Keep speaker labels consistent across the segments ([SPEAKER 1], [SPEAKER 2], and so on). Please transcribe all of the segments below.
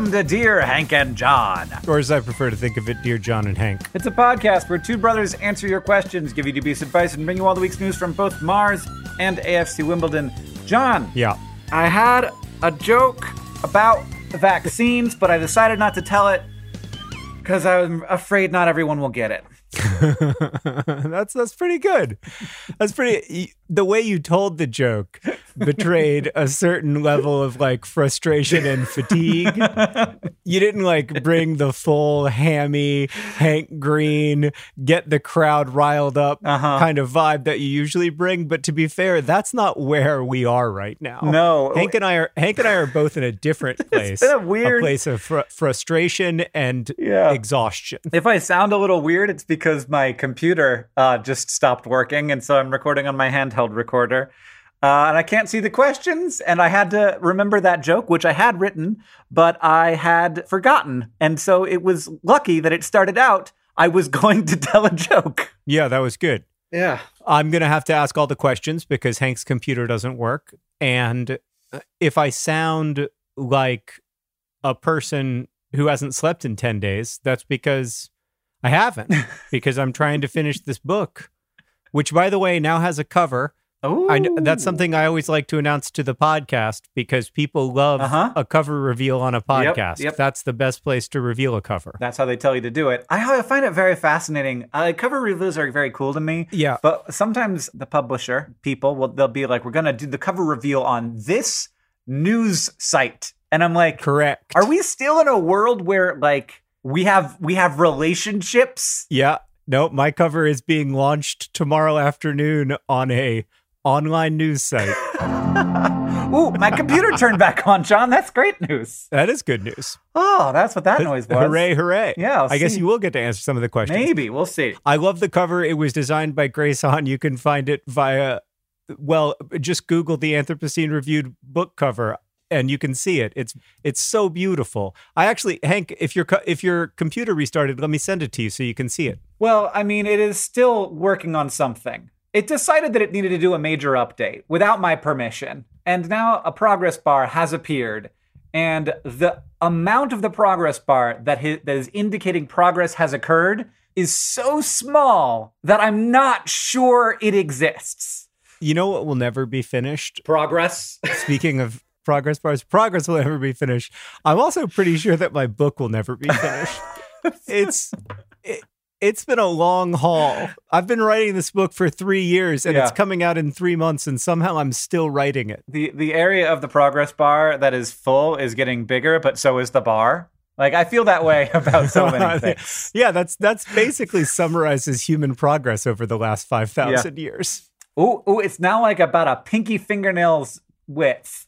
[SPEAKER 1] Welcome to Dear Hank and John.
[SPEAKER 2] Or as I prefer to think of it, Dear John and Hank.
[SPEAKER 1] It's a podcast where two brothers answer your questions, give you dubious advice, and bring you all the week's news from both Mars and AFC Wimbledon. John,
[SPEAKER 2] Yeah.
[SPEAKER 1] I had a joke about vaccines, but I decided not to tell it because I'm afraid not everyone will get it.
[SPEAKER 2] that's that's pretty good. That's pretty the way you told the joke betrayed a certain level of like frustration and fatigue. You didn't like bring the full hammy Hank Green get the crowd riled up
[SPEAKER 1] Uh-huh.
[SPEAKER 2] kind of vibe that you usually bring, but to be fair, that's not where we are right now.
[SPEAKER 1] No.
[SPEAKER 2] Hank and I are Hank and I are both in a different place.
[SPEAKER 1] a weird-
[SPEAKER 2] place of fr- frustration and
[SPEAKER 1] Yeah.
[SPEAKER 2] exhaustion.
[SPEAKER 1] If I sound a little weird, it's because my computer uh, just stopped working, and so I'm recording on my handheld recorder. Uh, and I can't see the questions, and I had to remember that joke, which I had written, but I had forgotten. And so it was lucky that it started out. I was going to tell a joke.
[SPEAKER 2] Yeah, that was good.
[SPEAKER 1] Yeah.
[SPEAKER 2] I'm going to have to ask all the questions because Hank's computer doesn't work. And uh, if I sound like a person who hasn't slept in 10 days, that's because I haven't, because I'm trying to finish this book, which, by the way, now has a cover.
[SPEAKER 1] Oh,
[SPEAKER 2] that's something I always like to announce to the podcast because people love
[SPEAKER 1] Uh-huh.
[SPEAKER 2] a cover reveal on a podcast.
[SPEAKER 1] yep.
[SPEAKER 2] That's the best place to reveal a cover.
[SPEAKER 1] That's how they tell you to do it. I, I find it very fascinating. Uh, cover reveals are very cool to me.
[SPEAKER 2] Yeah.
[SPEAKER 1] But sometimes the publisher people will they'll be like, "We're gonna do the cover reveal on this news site," and I'm like,
[SPEAKER 2] Correct.
[SPEAKER 1] "Are we still in a world where like we have we have relationships?"
[SPEAKER 2] Yeah. No, my cover is being launched tomorrow afternoon on a online news site.
[SPEAKER 1] Ooh, my computer turned back on, John. That's great news.
[SPEAKER 2] That is good news.
[SPEAKER 1] Oh, that's what that noise was.
[SPEAKER 2] Hooray, hooray.
[SPEAKER 1] Yeah, I'll
[SPEAKER 2] I guess you will get to answer some of the questions.
[SPEAKER 1] Maybe we'll see.
[SPEAKER 2] I love the cover. It was designed by Grace Han. You can find it via, well, just Google the Anthropocene Reviewed book cover and you can see it. It's it's so beautiful. I actually, Hank, if your if your computer restarted, let me send it to you so you can see it.
[SPEAKER 1] Well, I mean, it is still working on something. It decided that it needed to do a major update without my permission. And now a progress bar has appeared. And the amount of the progress bar that, hi- that is indicating progress has occurred is so small that I'm not sure it exists.
[SPEAKER 2] You know what will never be finished?
[SPEAKER 1] Progress?
[SPEAKER 2] Speaking of progress bars, progress will never be finished. I'm also pretty sure that my book will never be finished. it's it, it's been a long haul. I've been writing this book for three years, and it's coming out in three months, and somehow I'm still writing it.
[SPEAKER 1] the, the area of the progress bar that is full is getting bigger, but so is the bar. Like, I feel that way about so many things.
[SPEAKER 2] yeah, that's that's basically summarizes human progress over the last five thousand years.
[SPEAKER 1] Ooh, ooh, it's now like about a pinky fingernail's width.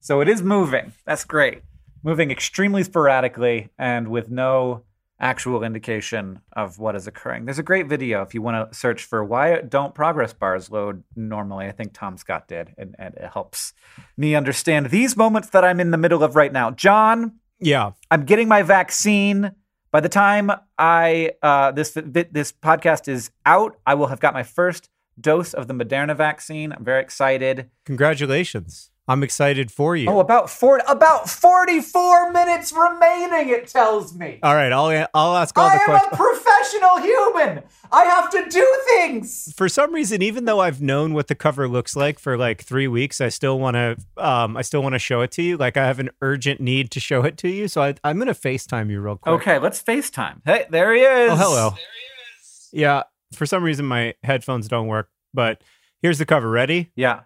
[SPEAKER 1] So it is moving. That's great. Moving extremely sporadically and with no actual indication of what is occurring. There's a great video if you want to search for why don't progress bars load normally. I think Tom Scott did, and, and it helps me understand these moments that I'm in the middle of right now. John,
[SPEAKER 2] Yeah.
[SPEAKER 1] I'm getting my vaccine. By the time I uh, this this podcast is out, I will have got my first dose of the Moderna vaccine. I'm very excited.
[SPEAKER 2] Congratulations. I'm excited for you.
[SPEAKER 1] Oh, about four, about 44 minutes remaining. It tells me.
[SPEAKER 2] all right, I'll I'll ask all
[SPEAKER 1] I
[SPEAKER 2] the
[SPEAKER 1] am a professional human. I have to do things.
[SPEAKER 2] for some reason, even though I've known what the cover looks like for like three weeks, I still want to. Um, I still want to show it to you. Like I have an urgent need to show it to you, so I, I'm gonna Facetime you real quick.
[SPEAKER 1] Okay, let's FaceTime. Hey, there he is.
[SPEAKER 2] Oh, hello. There he is. Yeah. For some reason, my headphones don't work, but here's the cover. Ready?
[SPEAKER 1] Yeah.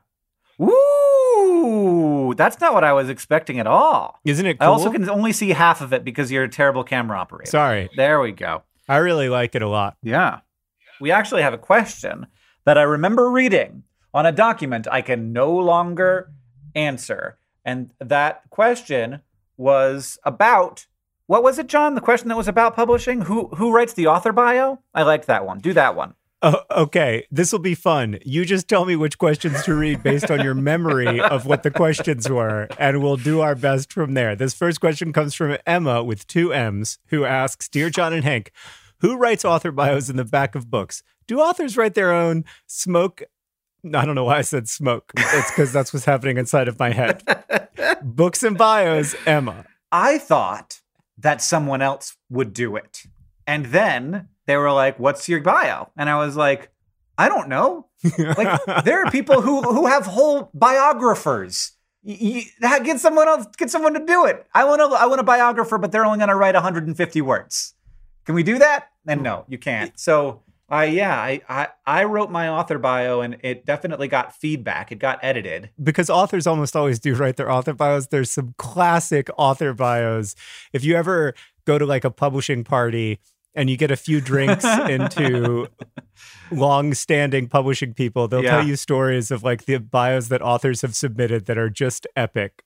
[SPEAKER 1] Woo! That's not what I was expecting at all.
[SPEAKER 2] Isn't it
[SPEAKER 1] I also can only see half of it because you're a terrible camera operator.
[SPEAKER 2] Sorry,
[SPEAKER 1] There we go.
[SPEAKER 2] I really like it a lot.
[SPEAKER 1] Yeah. We actually have a question that I remember reading on a document I can no longer answer. And that question was about what was it, John? The question that was about publishing? Who who writes the author bio? I liked that one. Do that one.
[SPEAKER 2] Oh, okay, this will be fun. You just tell me which questions to read based on your memory of what the questions were, and we'll do our best from there. This first question comes from Emma with two M's, who asks Dear John and Hank, who writes author bios in the back of books? Do authors write their own? Smoke. I don't know why I said smoke. It's because that's what's happening inside of my head. books and bios, Emma.
[SPEAKER 1] I thought that someone else would do it. And then they were like, "What's your bio?" And I was like, "I don't know." Like there are people who who have whole biographers. Y- y- get someone else, get someone to do it. I want a, I want a biographer, but they're only going to write 150 words. Can we do that? And no, you can't. So I, yeah, I, I, I wrote my author bio, and it definitely got feedback. It got edited.
[SPEAKER 2] because authors almost always do write their author bios. There's some classic author bios. If you ever go to like a publishing party and you get a few drinks into long-standing publishing people, they'll
[SPEAKER 1] Yeah.
[SPEAKER 2] tell you stories of like the bios that authors have submitted that are just epic.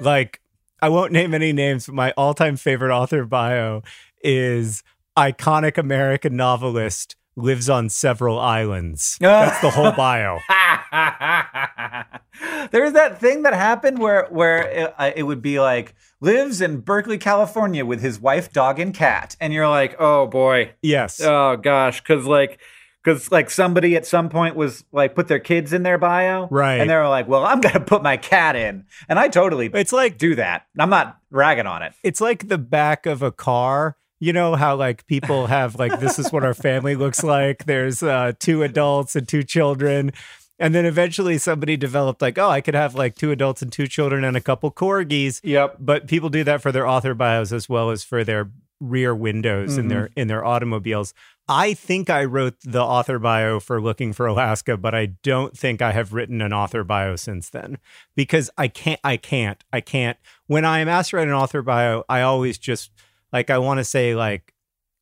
[SPEAKER 2] Like I won't name any names, but my all-time favorite author bio is iconic American novelist lives on several islands. That's the whole bio.
[SPEAKER 1] There's that thing that happened where where it, uh, it would be like lives in Berkeley, California with his wife, dog, and cat, and you're like, oh boy,
[SPEAKER 2] Yes.
[SPEAKER 1] oh gosh, because like. Because like somebody at some point was like put their kids in their bio,
[SPEAKER 2] Right.
[SPEAKER 1] And they were like, "Well, I'm gonna put my cat in," and I totally
[SPEAKER 2] It's like
[SPEAKER 1] do that. I'm not ragging on it.
[SPEAKER 2] it's like the back of a car. You know how like people have like this is what our family looks like. There's uh, two adults and two children. And then eventually somebody developed like, oh, I could have like two adults and two children and a couple corgis.
[SPEAKER 1] Yep.
[SPEAKER 2] But people do that for their author bios as well as for their rear windows in their in their automobiles. I think I wrote the author bio for Looking for Alaska, but I don't think I have written an author bio since then because I can't I can't I can't when I am asked to write an author bio, I always just like I want to say like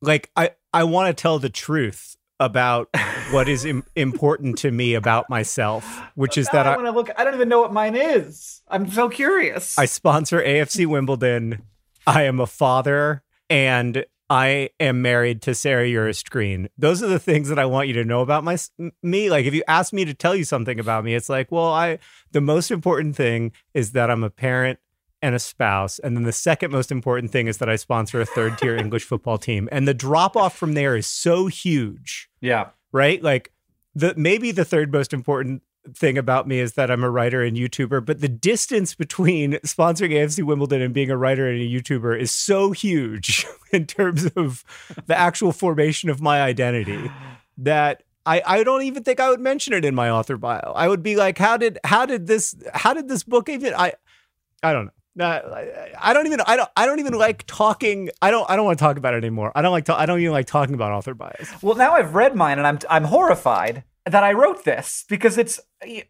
[SPEAKER 2] like I I want to tell the truth about what is Im- important to me about myself, which is that
[SPEAKER 1] I
[SPEAKER 2] I,
[SPEAKER 1] want to look. I don't even know what mine is. I'm so curious.
[SPEAKER 2] I sponsor AFC Wimbledon. I am a father and I am married to Sarah Urist Green. Those are the things that I want you to know about my me. Like if you ask me to tell you something about me, it's like, well, I the most important thing is that I'm a parent and a spouse. And then the second most important thing is that I sponsor a third tier English football team. And the drop off from there is so huge
[SPEAKER 1] yeah.
[SPEAKER 2] right? Like the maybe the third most important thing about me is that I'm a writer and YouTuber, but the distance between sponsoring AFC Wimbledon and being a writer and a YouTuber is so huge in terms of the actual formation of my identity that I, I don't even think I would mention it in my author bio. I would be like, how did how did this how did this book even I I don't know. I, I don't even I don't I don't even like talking I don't I don't want to talk about it anymore. I don't like to, I don't even like talking about author bias.
[SPEAKER 1] Well, now I've read mine and I'm I'm horrified that I wrote this because it's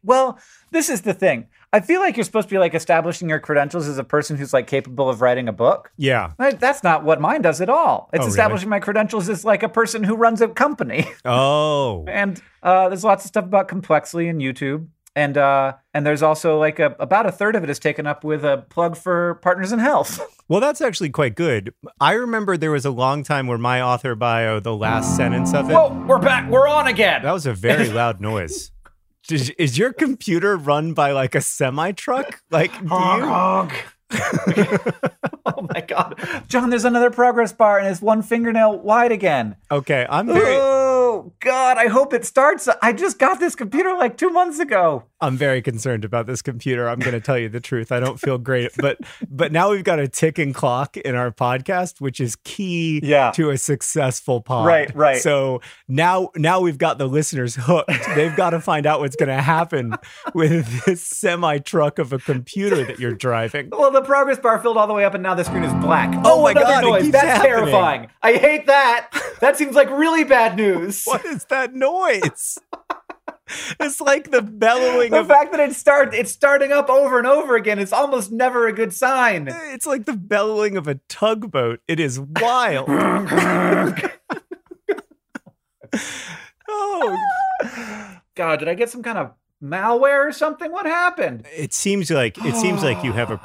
[SPEAKER 1] well, this is the thing. I feel like you're supposed to be like establishing your credentials as a person who's like capable of writing a book.
[SPEAKER 2] Yeah.
[SPEAKER 1] That's not what mine does at all. It's
[SPEAKER 2] Oh, really?
[SPEAKER 1] establishing my credentials as like a person who runs a company.
[SPEAKER 2] Oh.
[SPEAKER 1] and uh, there's lots of stuff about Complexly in YouTube. And uh, and there's also like a, about a third of it is taken up with a plug for Partners in Health.
[SPEAKER 2] Well, that's actually quite good. I remember there was a long time where my author bio, the last sentence of it,
[SPEAKER 1] Whoa, we're back. We're on again.
[SPEAKER 2] that was a very loud noise. Is, is your computer run by like a semi truck? Like, do
[SPEAKER 1] Honk,
[SPEAKER 2] you?
[SPEAKER 1] honk. oh my god, John! There's another progress bar, and it's one fingernail wide again.
[SPEAKER 2] Okay, I'm very,
[SPEAKER 1] Oh god! I hope it starts. I just got this computer like two months ago.
[SPEAKER 2] I'm very concerned about this computer. I'm going to tell you the truth. I don't feel great, but but now we've got a ticking clock in our podcast, which is key
[SPEAKER 1] Yeah.
[SPEAKER 2] to a successful pod.
[SPEAKER 1] Right, right.
[SPEAKER 2] So now now we've got the listeners hooked. They've got to find out what's going to happen with this semi truck of a computer that you're driving.
[SPEAKER 1] Well, the progress bar filled all the way up, and now the screen is black.
[SPEAKER 2] Oh my God,
[SPEAKER 1] Noise. That's
[SPEAKER 2] happening.
[SPEAKER 1] terrifying. I hate that. That seems like really bad news.
[SPEAKER 2] What is that noise? It's like the bellowing
[SPEAKER 1] The
[SPEAKER 2] of
[SPEAKER 1] fact that it start it's starting up over and over again it's almost never a good sign.
[SPEAKER 2] it's like the bellowing of a tugboat. It is wild. oh,
[SPEAKER 1] God, did I get some kind of malware or something? What happened?
[SPEAKER 2] it seems like it seems like you have a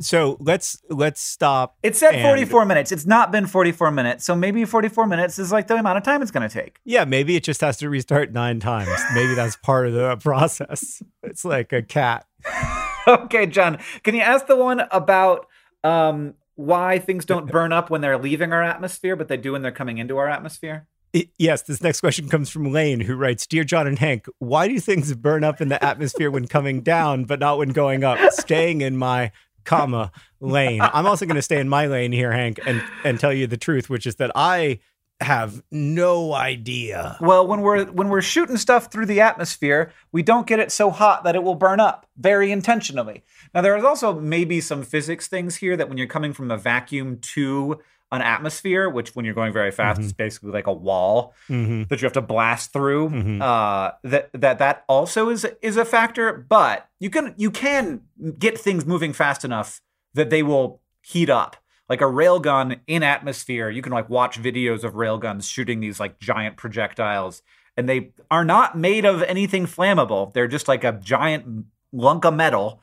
[SPEAKER 2] so let's let's stop
[SPEAKER 1] It said
[SPEAKER 2] And-
[SPEAKER 1] 44 minutes. It's not been 44 minutes, so maybe 44 minutes is like the amount of time it's going to take.
[SPEAKER 2] yeah maybe it just has to restart nine times maybe that's part of the process it's like a cat
[SPEAKER 1] okay, John, can you ask the one about um, why things don't burn up when they're leaving our atmosphere, but they do when they're coming into our atmosphere?
[SPEAKER 2] I- yes this next question comes from lane who writes dear john and hank why do things burn up in the atmosphere when coming down but not when going up staying in my comma lane i'm also going to stay in my lane here hank and and tell you the truth which is that i have no idea
[SPEAKER 1] Well, when we're when we're shooting stuff through the atmosphere, we don't get it so hot that it will burn up very intentionally. Now there is also maybe some physics things here that when you're coming from a vacuum to an atmosphere, which when you're going very fast is basically like a wall
[SPEAKER 2] Mhm.
[SPEAKER 1] that you have to blast through,
[SPEAKER 2] Mhm.
[SPEAKER 1] uh, that that that also is is a factor. But you can you can get things moving fast enough that they will heat up. Like a railgun in atmosphere, you can like watch videos of railguns shooting these like giant projectiles, and they are not made of anything flammable. They're just like a giant lunk of metal,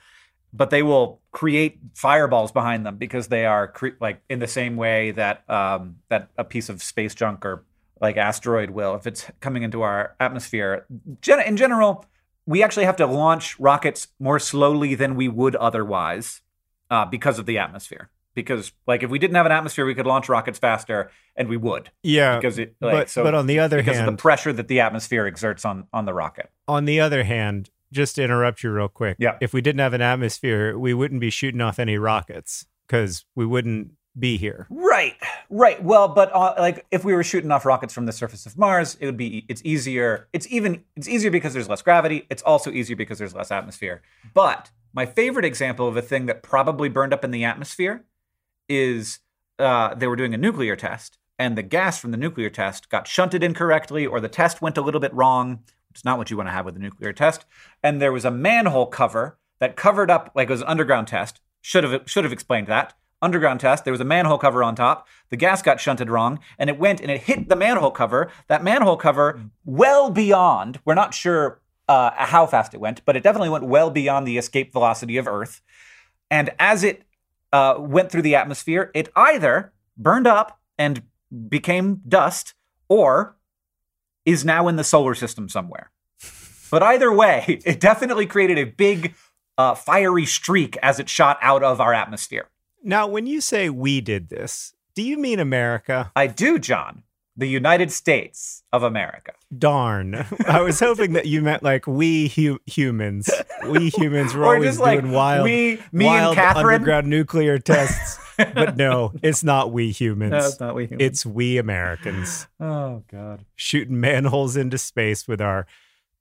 [SPEAKER 1] but they will create fireballs behind them because they are cre- like in the same way that um, that a piece of space junk or like asteroid will if it's coming into our atmosphere. Gen- in general, we actually have to launch rockets more slowly than we would otherwise uh, because of the atmosphere. Because like if we didn't have an atmosphere, we could launch rockets faster, and we would
[SPEAKER 2] yeah
[SPEAKER 1] because it. Like,
[SPEAKER 2] but
[SPEAKER 1] so
[SPEAKER 2] but on the other
[SPEAKER 1] because
[SPEAKER 2] hand
[SPEAKER 1] of the pressure that the atmosphere exerts on on the rocket.
[SPEAKER 2] on the other hand, just to interrupt you real quick,
[SPEAKER 1] Yeah.
[SPEAKER 2] if we didn't have an atmosphere, we wouldn't be shooting off any rockets because we wouldn't be here.
[SPEAKER 1] Right, right. Well, but uh, like if we were shooting off rockets from the surface of Mars, it would be it's easier. It's even it's easier because there's less gravity. It's also easier because there's less atmosphere. But my favorite example of a thing that probably burned up in the atmosphere is uh, they were doing a nuclear test, and the gas from the nuclear test got shunted incorrectly, or the test went a little bit wrong. It's not what you want to have with a nuclear test. And there was a manhole cover that covered up, like it was an underground test. Should have should have explained that. Underground test. There was a manhole cover on top. The gas got shunted wrong, and it went and it hit the manhole cover. That manhole cover, well beyond. We're not sure uh, how fast it went, but it definitely went well beyond the escape velocity of Earth. And as it uh, went through the atmosphere, it either burned up and became dust, or is now in the solar system somewhere. But either way, it definitely created a big uh, fiery streak as it shot out of our atmosphere.
[SPEAKER 2] Now, when you say we did this, do you mean America?
[SPEAKER 1] I do, John. The United States of America.
[SPEAKER 2] Darn. I was hoping that you meant like we hu- humans. We humans were
[SPEAKER 1] Or
[SPEAKER 2] always
[SPEAKER 1] just like
[SPEAKER 2] doing wild,
[SPEAKER 1] we, me
[SPEAKER 2] wild
[SPEAKER 1] and Catherine.
[SPEAKER 2] underground nuclear tests. But no, it's not we humans.
[SPEAKER 1] No, it's not we humans.
[SPEAKER 2] It's we Americans
[SPEAKER 1] oh God.
[SPEAKER 2] shooting manholes into space with our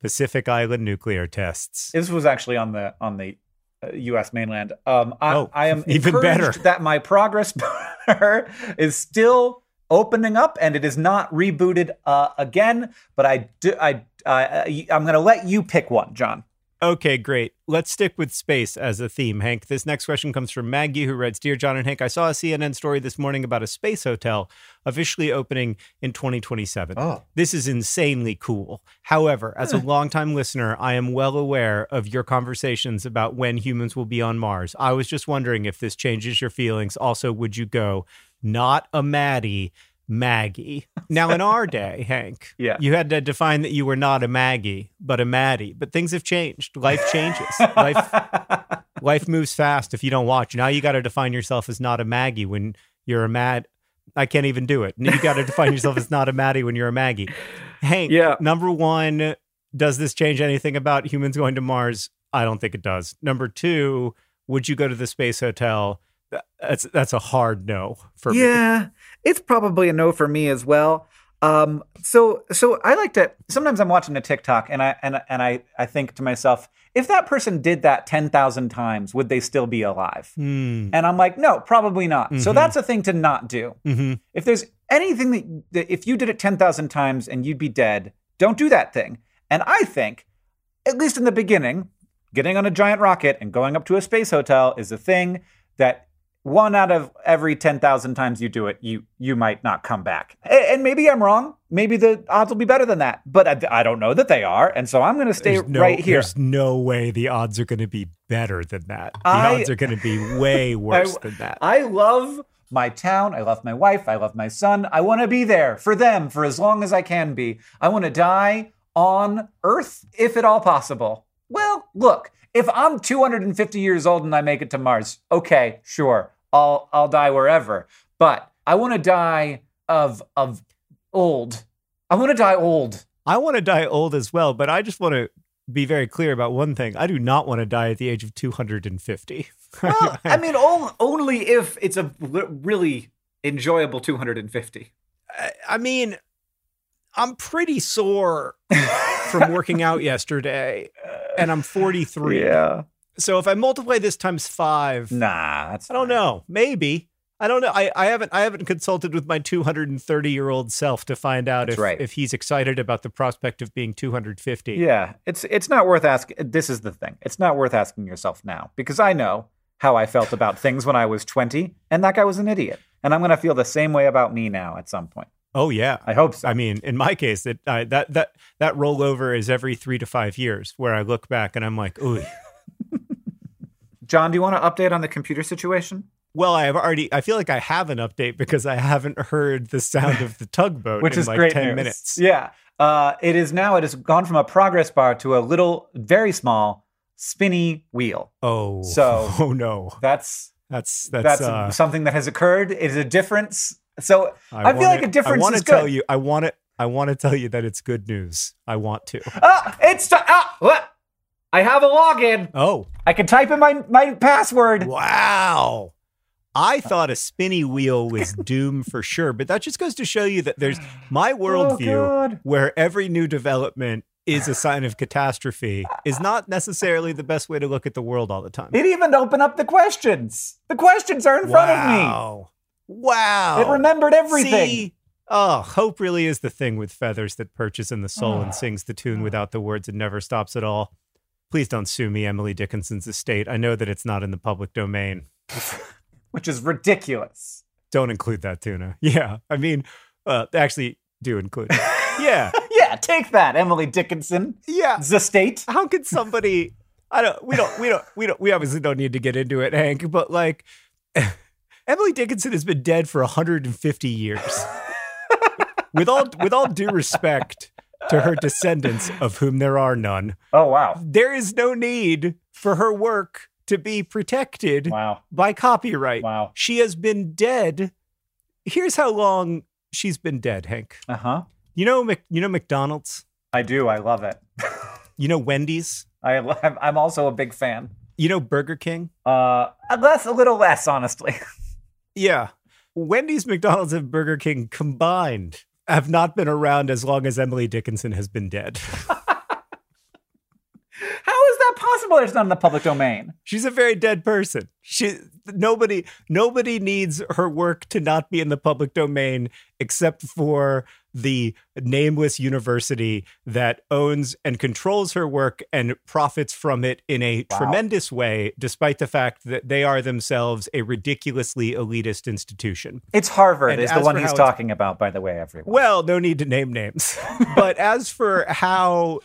[SPEAKER 2] Pacific Island nuclear tests.
[SPEAKER 1] This was actually on the on the uh, U.S. mainland. Um, I,
[SPEAKER 2] Oh,
[SPEAKER 1] I am
[SPEAKER 2] even better.
[SPEAKER 1] that my progress bar is still opening up and it is not rebooted uh, again. But I do I uh, I'm going to let you pick one, John.
[SPEAKER 2] Okay, great. Let's stick with space as a theme, Hank. This next question comes from Maggie, who writes Dear John and Hank, I saw a CNN story this morning about a space hotel officially opening in 2027.
[SPEAKER 1] Oh.
[SPEAKER 2] This is insanely cool. However, as a longtime listener, I am well aware of your conversations about when humans will be on Mars. I was just wondering if this changes your feelings. Also, would you go, not a Maddie, Maggie? Now, in our day, Hank,
[SPEAKER 1] Yeah.
[SPEAKER 2] you had to define that you were not a Maggie, but a Maddie. But things have changed. Life changes. Life life moves fast if you don't watch. Now you got to define yourself as not a Maggie when you're a Mad. I can't even do it. You got to define yourself as not a Maddie when you're a Maggie. Hank,
[SPEAKER 1] Yeah.
[SPEAKER 2] number one, does this change anything about humans going to Mars? I don't think it does. Number two, would you go to the space hotel? Th- That's that's a hard no for me.
[SPEAKER 1] Yeah, it's probably a no for me as well. Um, so so I like to sometimes I'm watching a TikTok and I and and I I think to myself, if that person did that ten thousand times, would they still be alive?
[SPEAKER 2] Hmm.
[SPEAKER 1] And I'm like, no, probably not. So
[SPEAKER 2] Mhm.
[SPEAKER 1] that's a thing to not do.
[SPEAKER 2] hmm
[SPEAKER 1] If there's anything that, that if you did it 10,000 times and you'd be dead, don't do that thing. And I think, at least in the beginning, getting on a giant rocket and going up to a space hotel is a thing that one out of every 10,000 times you do it, you you might not come back. And maybe I'm wrong. Maybe the odds will be better than that. But I, I don't know that they are. And so I'm going to stay
[SPEAKER 2] no,
[SPEAKER 1] right here.
[SPEAKER 2] There's no way the odds are going to be better than that. The
[SPEAKER 1] I-
[SPEAKER 2] odds are going to be way worse than that.
[SPEAKER 1] I love my town. I love my wife. I love my son. I want to be there for them for as long as I can be. I want to die on Earth if at all possible. Well, look, if I'm 250 years old and I make it to Mars, okay, sure. I'll I'll die wherever. But I want to die of of old. I want to die old.
[SPEAKER 2] I want to die old as well, but I just want to be very clear about one thing. I do not want to die at the age of 250.
[SPEAKER 1] Well, I mean, on- only if it's a really enjoyable 250.
[SPEAKER 2] I- I mean, I'm pretty sore from working out yesterday, uh, and I'm 43.
[SPEAKER 1] Yeah.
[SPEAKER 2] So if I multiply this times five,
[SPEAKER 1] Nah, that's
[SPEAKER 2] I don't know. Maybe. I don't know. I, I haven't I haven't consulted with my 230 year old self to find out
[SPEAKER 1] That's
[SPEAKER 2] if,
[SPEAKER 1] right.
[SPEAKER 2] if he's excited about the prospect of being 250.
[SPEAKER 1] Yeah, it's it's not worth asking. This is the thing. It's not worth asking yourself now because I know how I felt about things when I was 20, and that guy was an idiot. And I'm going to feel the same way about me now at some point.
[SPEAKER 2] Oh yeah.
[SPEAKER 1] I hope so.
[SPEAKER 2] I mean, in my case, it I, that that that rollover is every three to five years, where I look back and I'm like, ooh.
[SPEAKER 1] John, do you want to update on the computer situation?
[SPEAKER 2] Well, I have already. I feel like I have an update because I haven't heard the sound of the tugboat
[SPEAKER 1] Which
[SPEAKER 2] in
[SPEAKER 1] is
[SPEAKER 2] like
[SPEAKER 1] great
[SPEAKER 2] ten
[SPEAKER 1] news.
[SPEAKER 2] minutes.
[SPEAKER 1] Yeah, uh, it is now. It has gone from a progress bar to a little, very small, spinny wheel.
[SPEAKER 2] Oh,
[SPEAKER 1] So-
[SPEAKER 2] oh no,
[SPEAKER 1] That's
[SPEAKER 2] that's that's.
[SPEAKER 1] that's
[SPEAKER 2] uh,
[SPEAKER 1] something that has occurred. It is a difference. So I, feel
[SPEAKER 2] wanna-
[SPEAKER 1] like a difference
[SPEAKER 2] I want to tell
[SPEAKER 1] good.
[SPEAKER 2] you. I want to. I want to tell you that it's good news. I want to.
[SPEAKER 1] Ah, it's t- ah, what? I have a login.
[SPEAKER 2] Oh,
[SPEAKER 1] I can type in my my password.
[SPEAKER 2] wow. I thought a spinny wheel was doom for sure, but that just goes to show you that there's my worldview
[SPEAKER 1] Oh,
[SPEAKER 2] where every new development is a sign of catastrophe is not necessarily the best way to look at the world all the time.
[SPEAKER 1] It even opened up the questions. The questions are in front of me.
[SPEAKER 2] Wow.
[SPEAKER 1] It remembered everything.
[SPEAKER 2] See? Oh, hope really is the thing with feathers that perches in the soul and sings the tune without the words and never stops at all. Please don't sue me, Emily Dickinson's estate. I know that it's not in the public domain.
[SPEAKER 1] Which is ridiculous.
[SPEAKER 2] Don't include that, Tuna. Yeah. I mean, uh, actually, do include it. Yeah.
[SPEAKER 1] Yeah, take that, Emily Dickinson.
[SPEAKER 2] Yeah.
[SPEAKER 1] The state.
[SPEAKER 2] How could somebody I don't we don't we don't we don't we obviously don't need to get into it, Hank, but like Emily Dickinson has been dead for 150 years. with all with all due respect to her descendants of whom there are none,
[SPEAKER 1] Oh wow.
[SPEAKER 2] there is no need for her work to be protected
[SPEAKER 1] Wow.
[SPEAKER 2] by copyright.
[SPEAKER 1] Wow.
[SPEAKER 2] She has been dead. Here's how long she's been dead, Hank.
[SPEAKER 1] Uh-huh.
[SPEAKER 2] You know Mc, you know McDonald's?
[SPEAKER 1] I do. I love it.
[SPEAKER 2] You know Wendy's?
[SPEAKER 1] I I'm- I'm also a big fan.
[SPEAKER 2] You know Burger King?
[SPEAKER 1] Uh less a little less honestly.
[SPEAKER 2] Yeah. Wendy's, McDonald's, and Burger King combined have not been around as long as Emily Dickinson has been dead.
[SPEAKER 1] How possible? that it's not in the public domain.
[SPEAKER 2] She's a very dead person. She nobody nobody needs her work to not be in the public domain except for the nameless university that owns and controls her work and profits from it in a
[SPEAKER 1] Wow.
[SPEAKER 2] tremendous way, despite the fact that they are themselves a ridiculously elitist institution.
[SPEAKER 1] It's Harvard,
[SPEAKER 2] And
[SPEAKER 1] is the one he's talking about, by the way, everyone.
[SPEAKER 2] Well, no need to name names. but as for how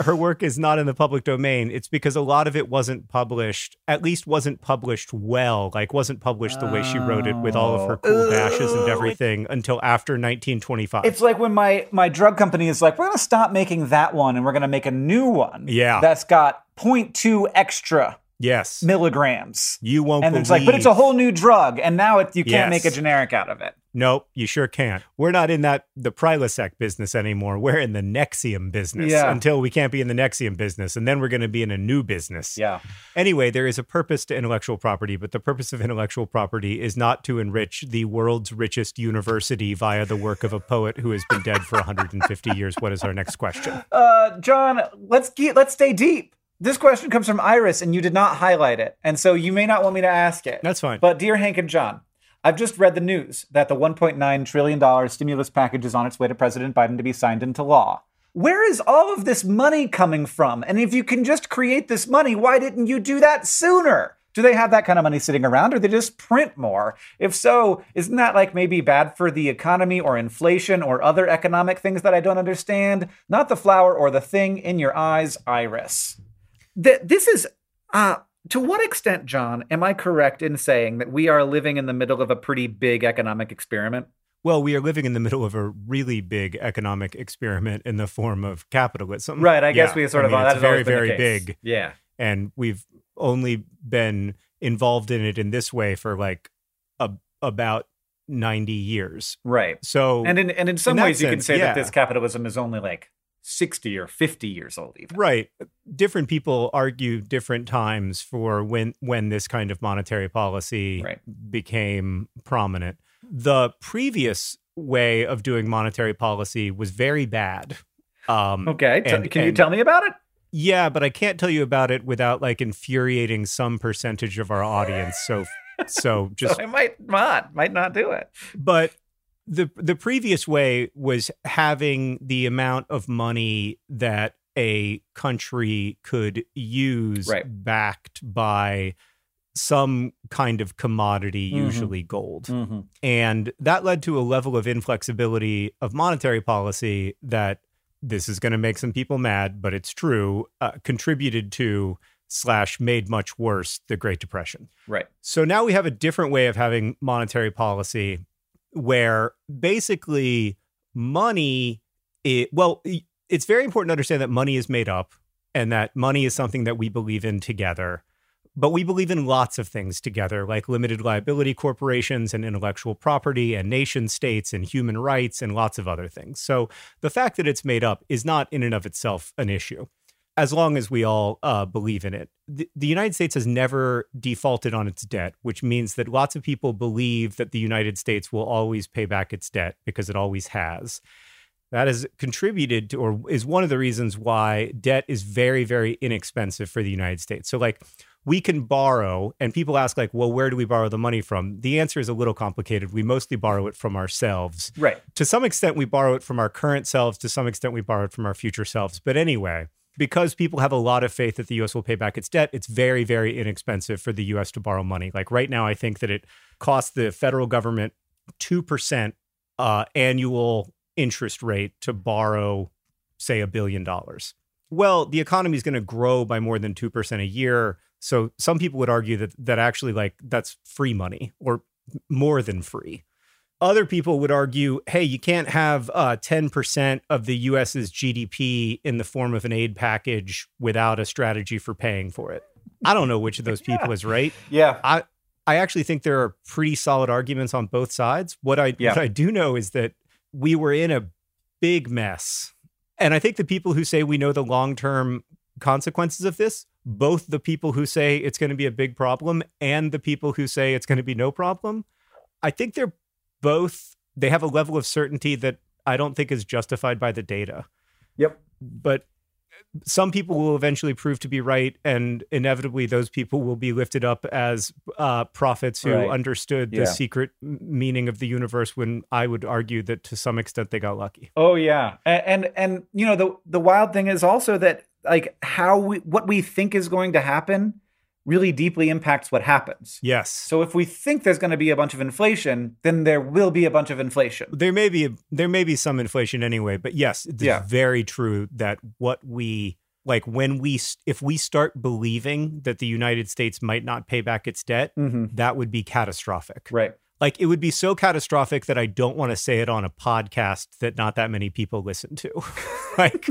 [SPEAKER 2] her work is not in the public domain, it's because a lot of it wasn't published, at least wasn't published well, like wasn't published the way she wrote it with all of her cool
[SPEAKER 1] Oh.
[SPEAKER 2] dashes and everything until after 1925.
[SPEAKER 1] It's like when my my drug company is like, we're gonna stop making that one and we're gonna make a new one.
[SPEAKER 2] Yeah.
[SPEAKER 1] That's got 0.2 extra
[SPEAKER 2] yes.
[SPEAKER 1] milligrams.
[SPEAKER 2] You won't
[SPEAKER 1] And
[SPEAKER 2] believe.
[SPEAKER 1] it's like, but it's a whole new drug, and now it, you can't
[SPEAKER 2] Yes.
[SPEAKER 1] make a generic out of it.
[SPEAKER 2] Nope, you sure can't. We're not in that the Prilosec business anymore. We're in the Nexium business
[SPEAKER 1] Yeah.
[SPEAKER 2] until we can't be in the Nexium business, and then we're going to be in a new business.
[SPEAKER 1] Yeah.
[SPEAKER 2] Anyway, there is a purpose to intellectual property, but the purpose of intellectual property is not to enrich the world's richest university via the work of a poet who has been dead for 150 years. What is our next question?
[SPEAKER 1] Uh, John, let's get, let's stay deep. This question comes from Iris, and you did not highlight it, and so you may not want me to ask it.
[SPEAKER 2] That's fine.
[SPEAKER 1] But dear Hank and John, I've just read the news that the 1.9 trillion dollar stimulus package is on its way to President Biden to be signed into law. Where is all of this money coming from? And if you can just create this money, why didn't you do that sooner? Do they have that kind of money sitting around or they just print more? If so, isn't that like maybe bad for the economy or inflation or other economic things that I don't understand? Not the flower or the thing in your eyes, Iris. Th- this is uh to what extent, John, am I correct in saying that we are living in the middle of a pretty big economic experiment?
[SPEAKER 2] Well, we are living in the middle of a really big economic experiment in the form of capitalism.
[SPEAKER 1] Right. I guess we sort
[SPEAKER 2] I
[SPEAKER 1] of
[SPEAKER 2] mean,
[SPEAKER 1] that
[SPEAKER 2] it's
[SPEAKER 1] has
[SPEAKER 2] very,
[SPEAKER 1] always been the
[SPEAKER 2] very big.
[SPEAKER 1] Yeah.
[SPEAKER 2] and we've only been involved in it in this way for like a, about 90 years.
[SPEAKER 1] Right.
[SPEAKER 2] So
[SPEAKER 1] And in and in some
[SPEAKER 2] In that
[SPEAKER 1] ways, you can say
[SPEAKER 2] yeah.
[SPEAKER 1] that this capitalism is only like sixty or fifty years old. Even.
[SPEAKER 2] right, different people argue different times for when when this kind of monetary policy
[SPEAKER 1] Right.
[SPEAKER 2] became prominent. The previous way of doing monetary policy was very bad. Um,
[SPEAKER 1] Okay.
[SPEAKER 2] And-
[SPEAKER 1] can you
[SPEAKER 2] and-
[SPEAKER 1] tell me about it?
[SPEAKER 2] Yeah, but I can't tell you about it without like infuriating some percentage of our audience. So, so just
[SPEAKER 1] so I might not might not do it.
[SPEAKER 2] but the the previous way was having the amount of money that a country could use
[SPEAKER 1] Right.
[SPEAKER 2] backed by some kind of commodity,
[SPEAKER 1] Mhm.
[SPEAKER 2] usually gold.
[SPEAKER 1] Mm-hmm.
[SPEAKER 2] And that led to a level of inflexibility of monetary policy that this is going to make some people mad, but it's true, uh, contributed to slash made much worse the Great Depression.
[SPEAKER 1] Right.
[SPEAKER 2] So now we have a different way of having monetary policy where basically money, it, well, it's very important to understand that money is made up and that money is something that we believe in together. But we believe in lots of things together, like limited liability corporations and intellectual property and nation states and human rights and lots of other things. So the fact that it's made up is not in and of itself an issue as long as we all uh, believe in it. The, the United States has never defaulted on its debt, which means that lots of people believe that the United States will always pay back its debt because it always has. That has contributed to, or is one of the reasons why debt is very, very inexpensive for the United States. So, like, we can borrow, and people ask, like, well, where do we borrow the money from? The answer is a little complicated. We mostly borrow it from ourselves
[SPEAKER 1] Right.
[SPEAKER 2] to some extent we borrow it from our current selves to some extent we borrow it from our future selves but anyway because people have a lot of faith that the US will pay back its debt it's very very inexpensive for the US to borrow money. Like right now I think that it costs the federal government 2% uh, annual interest rate to borrow say a billion dollars. Well the economy is going to grow by more than 2% a year so some people would argue that that actually like that's free money or more than free other people would argue, hey, you can't have uh, 10% of the US's GDP in the form of an aid package without a strategy for paying for it. I don't know which of those people
[SPEAKER 1] Yeah.
[SPEAKER 2] is right.
[SPEAKER 1] Yeah.
[SPEAKER 2] I I actually think there are pretty solid arguments on both sides. What I
[SPEAKER 1] Yeah.
[SPEAKER 2] what I do know is that we were in a big mess. And I think the people who say we know the long-term consequences of this, both the people who say it's going to be a big problem and the people who say it's going to be no problem, I think they're both they have a level of certainty that I don't think is justified by the data.
[SPEAKER 1] Yep.
[SPEAKER 2] But some people will eventually prove to be right, and inevitably those people will be lifted up as uh, prophets who
[SPEAKER 1] Right.
[SPEAKER 2] understood the
[SPEAKER 1] Yeah.
[SPEAKER 2] secret meaning of the universe. When I would argue that to some extent they got lucky.
[SPEAKER 1] Oh yeah, and, and and you know the the wild thing is also that like how we what we think is going to happen really deeply impacts what happens.
[SPEAKER 2] Yes.
[SPEAKER 1] So if we think there's going to be a bunch of inflation, then there will be a bunch of inflation.
[SPEAKER 2] there may be there may be some inflation anyway, but yes, it's
[SPEAKER 1] Yeah.
[SPEAKER 2] very true that what we like when we if we start believing that the United States might not pay back its debt,
[SPEAKER 1] Mm-hmm.
[SPEAKER 2] that would be catastrophic.
[SPEAKER 1] Right.
[SPEAKER 2] Like it would be so catastrophic that I don't want to say it on a podcast that not that many people listen to. like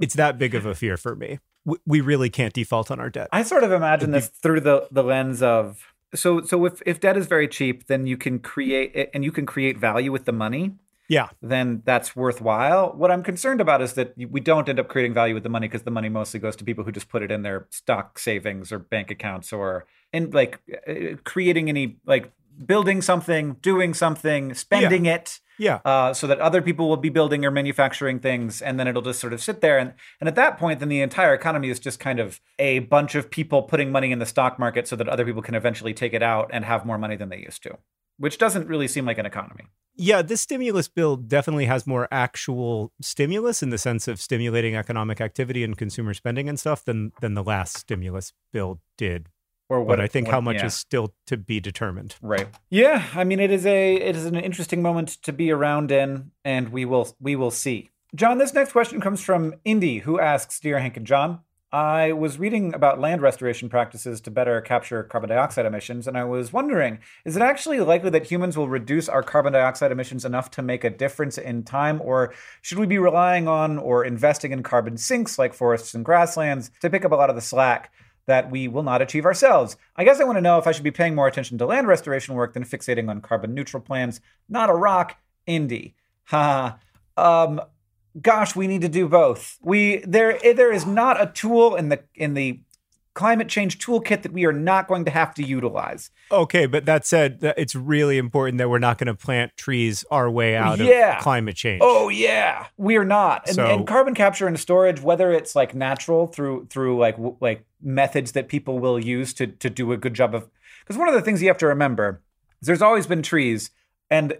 [SPEAKER 2] it's that big of a fear for me. We, really can't default on our debt.
[SPEAKER 1] I sort of imagine this through the the lens of so so if if debt is very cheap, then you can create and you can create value with the money.
[SPEAKER 2] Yeah.
[SPEAKER 1] Then that's worthwhile. What I'm concerned about is that we don't end up creating value with the money because the money mostly goes to people who just put it in their stock savings or bank accounts or in like uh, creating any like building something, doing something, spending it
[SPEAKER 2] Yeah.
[SPEAKER 1] uh, so that other people will be building or manufacturing things, and then it'll just sort of sit there. And and at that point, then the entire economy is just kind of a bunch of people putting money in the stock market so that other people can eventually take it out and have more money than they used to, which doesn't really seem like an economy.
[SPEAKER 2] Yeah, this stimulus bill definitely has more actual stimulus in the sense of stimulating economic activity and consumer spending and stuff than than the last stimulus bill did.
[SPEAKER 1] Or what
[SPEAKER 2] But I think
[SPEAKER 1] what-
[SPEAKER 2] how much
[SPEAKER 1] yeah.
[SPEAKER 2] is still to be determined.
[SPEAKER 1] right. Yeah, I mean, it is a it is an interesting moment to be around in, and we will we will see. John, this next question comes from Indy, who asks, "Dear Hank and John." I was reading about land restoration practices to better capture carbon dioxide emissions, and I was wondering is it actually likely that humans will reduce our carbon dioxide emissions enough to make a difference in time, or should we be relying on or investing in carbon sinks like forests and grasslands to pick up a lot of the slack? That we will not achieve ourselves. I guess I want to know if I should be paying more attention to land restoration work than fixating on carbon neutral plans. Not a rock, Indy. Ha. Um, gosh, we need to do both. We there there is not a tool in the in the climate change toolkit that we are not going to have to utilize.
[SPEAKER 2] Okay, but that said, it's really important that we're not going to plant trees our way out
[SPEAKER 1] Yeah.
[SPEAKER 2] of climate change.
[SPEAKER 1] Oh yeah, we are not. And,
[SPEAKER 2] So-
[SPEAKER 1] and carbon capture and storage, whether it's like natural through through like like methods that people will use to to do a good job of, because one of the things you have to remember is there's always been trees, and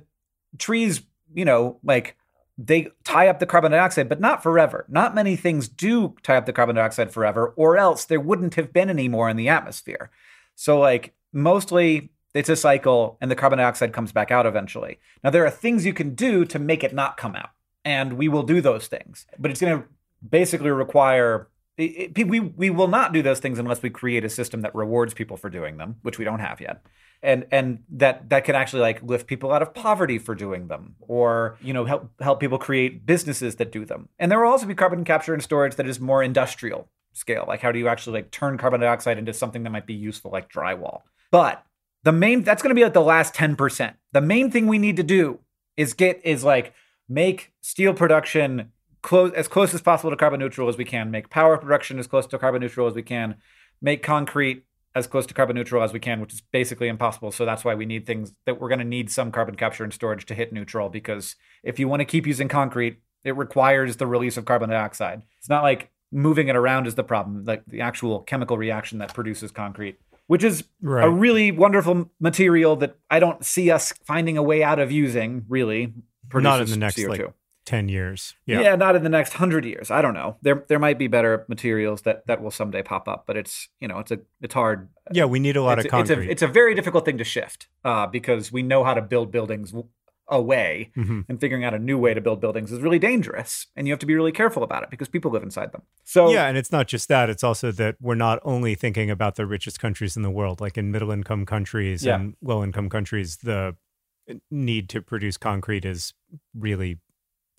[SPEAKER 1] trees, you know, like they tie up the carbon dioxide, but not forever. Not many things do tie up the carbon dioxide forever, or else there wouldn't have been any more in the atmosphere. So, like, mostly it's a cycle and the carbon dioxide comes back out eventually. Now, there are things you can do to make it not come out, and we will do those things, but it's going to basically require. It, we, we will not do those things unless we create a system that rewards people for doing them, which we don't have yet. And and that that can actually like lift people out of poverty for doing them or you know help help people create businesses that do them. And there will also be carbon capture and storage that is more industrial scale. Like how do you actually like turn carbon dioxide into something that might be useful like drywall? But the main that's going to be like the last 10% the main thing we need to do is get is like make steel production close as close as possible to carbon neutral as we can make power production as close to carbon neutral as we can make concrete as close to carbon neutral as we can, which is basically impossible. So that's why we need things that we're going to need some carbon capture and storage to hit neutral. Because if you want to keep using concrete, it requires the release of carbon dioxide. It's not like moving it around is the problem, like the actual chemical reaction that produces concrete, which is
[SPEAKER 2] Right.
[SPEAKER 1] a really wonderful material that I don't see us finding a way out of using. Really,
[SPEAKER 2] Not in the next
[SPEAKER 1] CO2.
[SPEAKER 2] like 10 years.
[SPEAKER 1] Yeah.
[SPEAKER 2] Yeah.
[SPEAKER 1] not in the next hundred years. I don't know. There there might be better materials that that will someday pop up, but it's you know it's a it's hard.
[SPEAKER 2] Yeah, we need a lot
[SPEAKER 1] it's,
[SPEAKER 2] of concrete.
[SPEAKER 1] It's a, it's a very difficult thing to shift uh, because we know how to build buildings away,
[SPEAKER 2] Mhm.
[SPEAKER 1] and figuring out a new way to build buildings is really dangerous, and you have to be really careful about it because people live inside them. So
[SPEAKER 2] Yeah, and it's not just that. It's also that we're not only thinking about the richest countries in the world, like in middle income countries
[SPEAKER 1] Yeah.
[SPEAKER 2] and low income countries, the need to produce concrete is really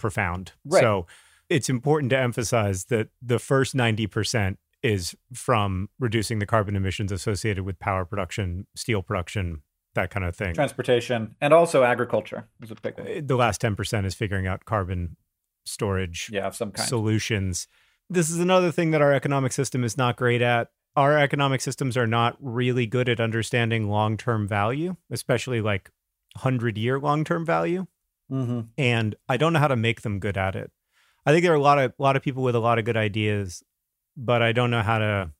[SPEAKER 2] profound.
[SPEAKER 1] Right.
[SPEAKER 2] So it's important to emphasize that the first 90% is from reducing the carbon emissions associated with power production, steel production, that kind of thing.
[SPEAKER 1] transportation and also agriculture is a big one.
[SPEAKER 2] The last 10% is figuring out carbon storage
[SPEAKER 1] Yeah, of some kind.
[SPEAKER 2] solutions. This is another thing that our economic system is not great at. Our economic systems are not really good at understanding long term value, especially like 100 year long term value.
[SPEAKER 1] Mm-hmm.
[SPEAKER 2] And I don't know how to make them good at it. I think there are a lot of a lot of people with a lot of good ideas, but I don't know how to.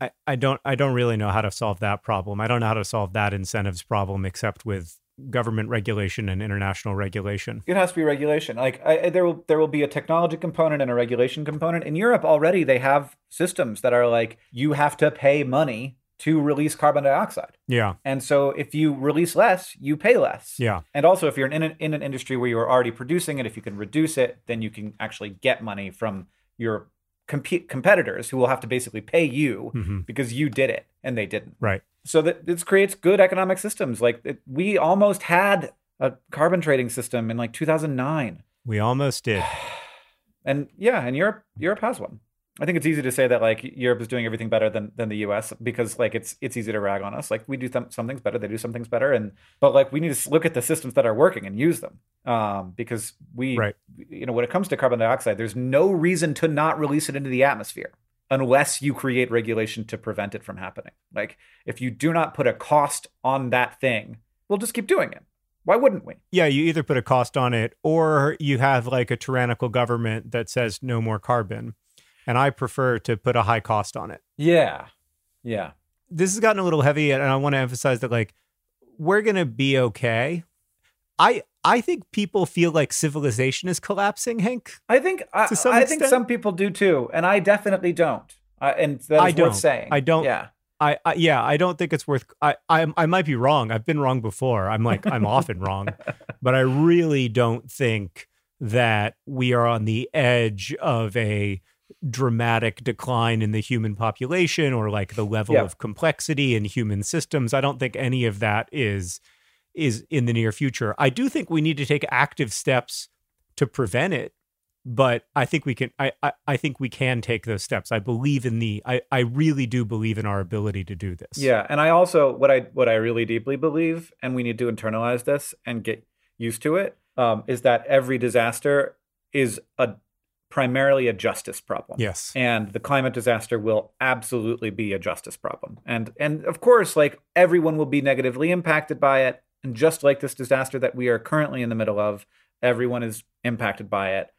[SPEAKER 2] I, I don't I don't really know how to solve that problem. I don't know how to solve that incentives problem except with government regulation and international regulation.
[SPEAKER 1] It has to be regulation. Like I, there will there will be a technology component and a regulation component. In Europe already, they have systems that are like you have to pay money to release carbon dioxide.
[SPEAKER 2] Yeah.
[SPEAKER 1] And so if you release less, you pay less.
[SPEAKER 2] Yeah.
[SPEAKER 1] And also if you're in an, in an industry where you're already producing it, if you can reduce it, then you can actually get money from your compete competitors who will have to basically pay you
[SPEAKER 2] hmm
[SPEAKER 1] because you did it and they didn't.
[SPEAKER 2] Right.
[SPEAKER 1] So that this creates good economic systems. Like it, we almost had a carbon trading system in like 2009.
[SPEAKER 2] We almost did.
[SPEAKER 1] And yeah, and Europe Europe has one. I think it's easy to say that like Europe is doing everything better than than the US because like it's it's easy to rag on us. Like we do th- some things better, they do some things better and but like we need to look at the systems that are working and use them. Um because we
[SPEAKER 2] Right.
[SPEAKER 1] you know when it comes to carbon dioxide, there's no reason to not release it into the atmosphere unless you create regulation to prevent it from happening. Like if you do not put a cost on that thing, we'll just keep doing it. Why wouldn't we?
[SPEAKER 2] Yeah, you either put a cost on it or you have like a tyrannical government that says no more carbon. And I prefer to put a high cost on it.
[SPEAKER 1] Yeah. Yeah.
[SPEAKER 2] This has gotten a little heavy and I want to emphasize that like we're going to be okay. I I think people feel like civilization is collapsing, Hank.
[SPEAKER 1] I think I, I think some people do too, and I definitely don't. I, and that is
[SPEAKER 2] I don't.
[SPEAKER 1] worth saying.
[SPEAKER 2] I don't.
[SPEAKER 1] Yeah.
[SPEAKER 2] I, I yeah, I don't think it's worth. I, I I might be wrong. I've been wrong before. I'm like I'm often wrong, but I really don't think that we are on the edge of a dramatic decline in the human population or like the level
[SPEAKER 1] Yeah.
[SPEAKER 2] of complexity in human systems. I don't think any of that is is in the near future. I do think we need to take active steps to prevent it but I think we can. I, I I think we can take those steps. I believe in the. I I really do believe in our ability to do this.
[SPEAKER 1] Yeah, and I also what I what I really deeply believe, and we need to internalize this and get used to it, um, is that every disaster is a primarily a justice problem.
[SPEAKER 2] Yes.
[SPEAKER 1] and the climate disaster will absolutely be a justice problem and and of course like everyone will be negatively impacted by it and just like this disaster that we are currently in the middle of everyone is impacted by it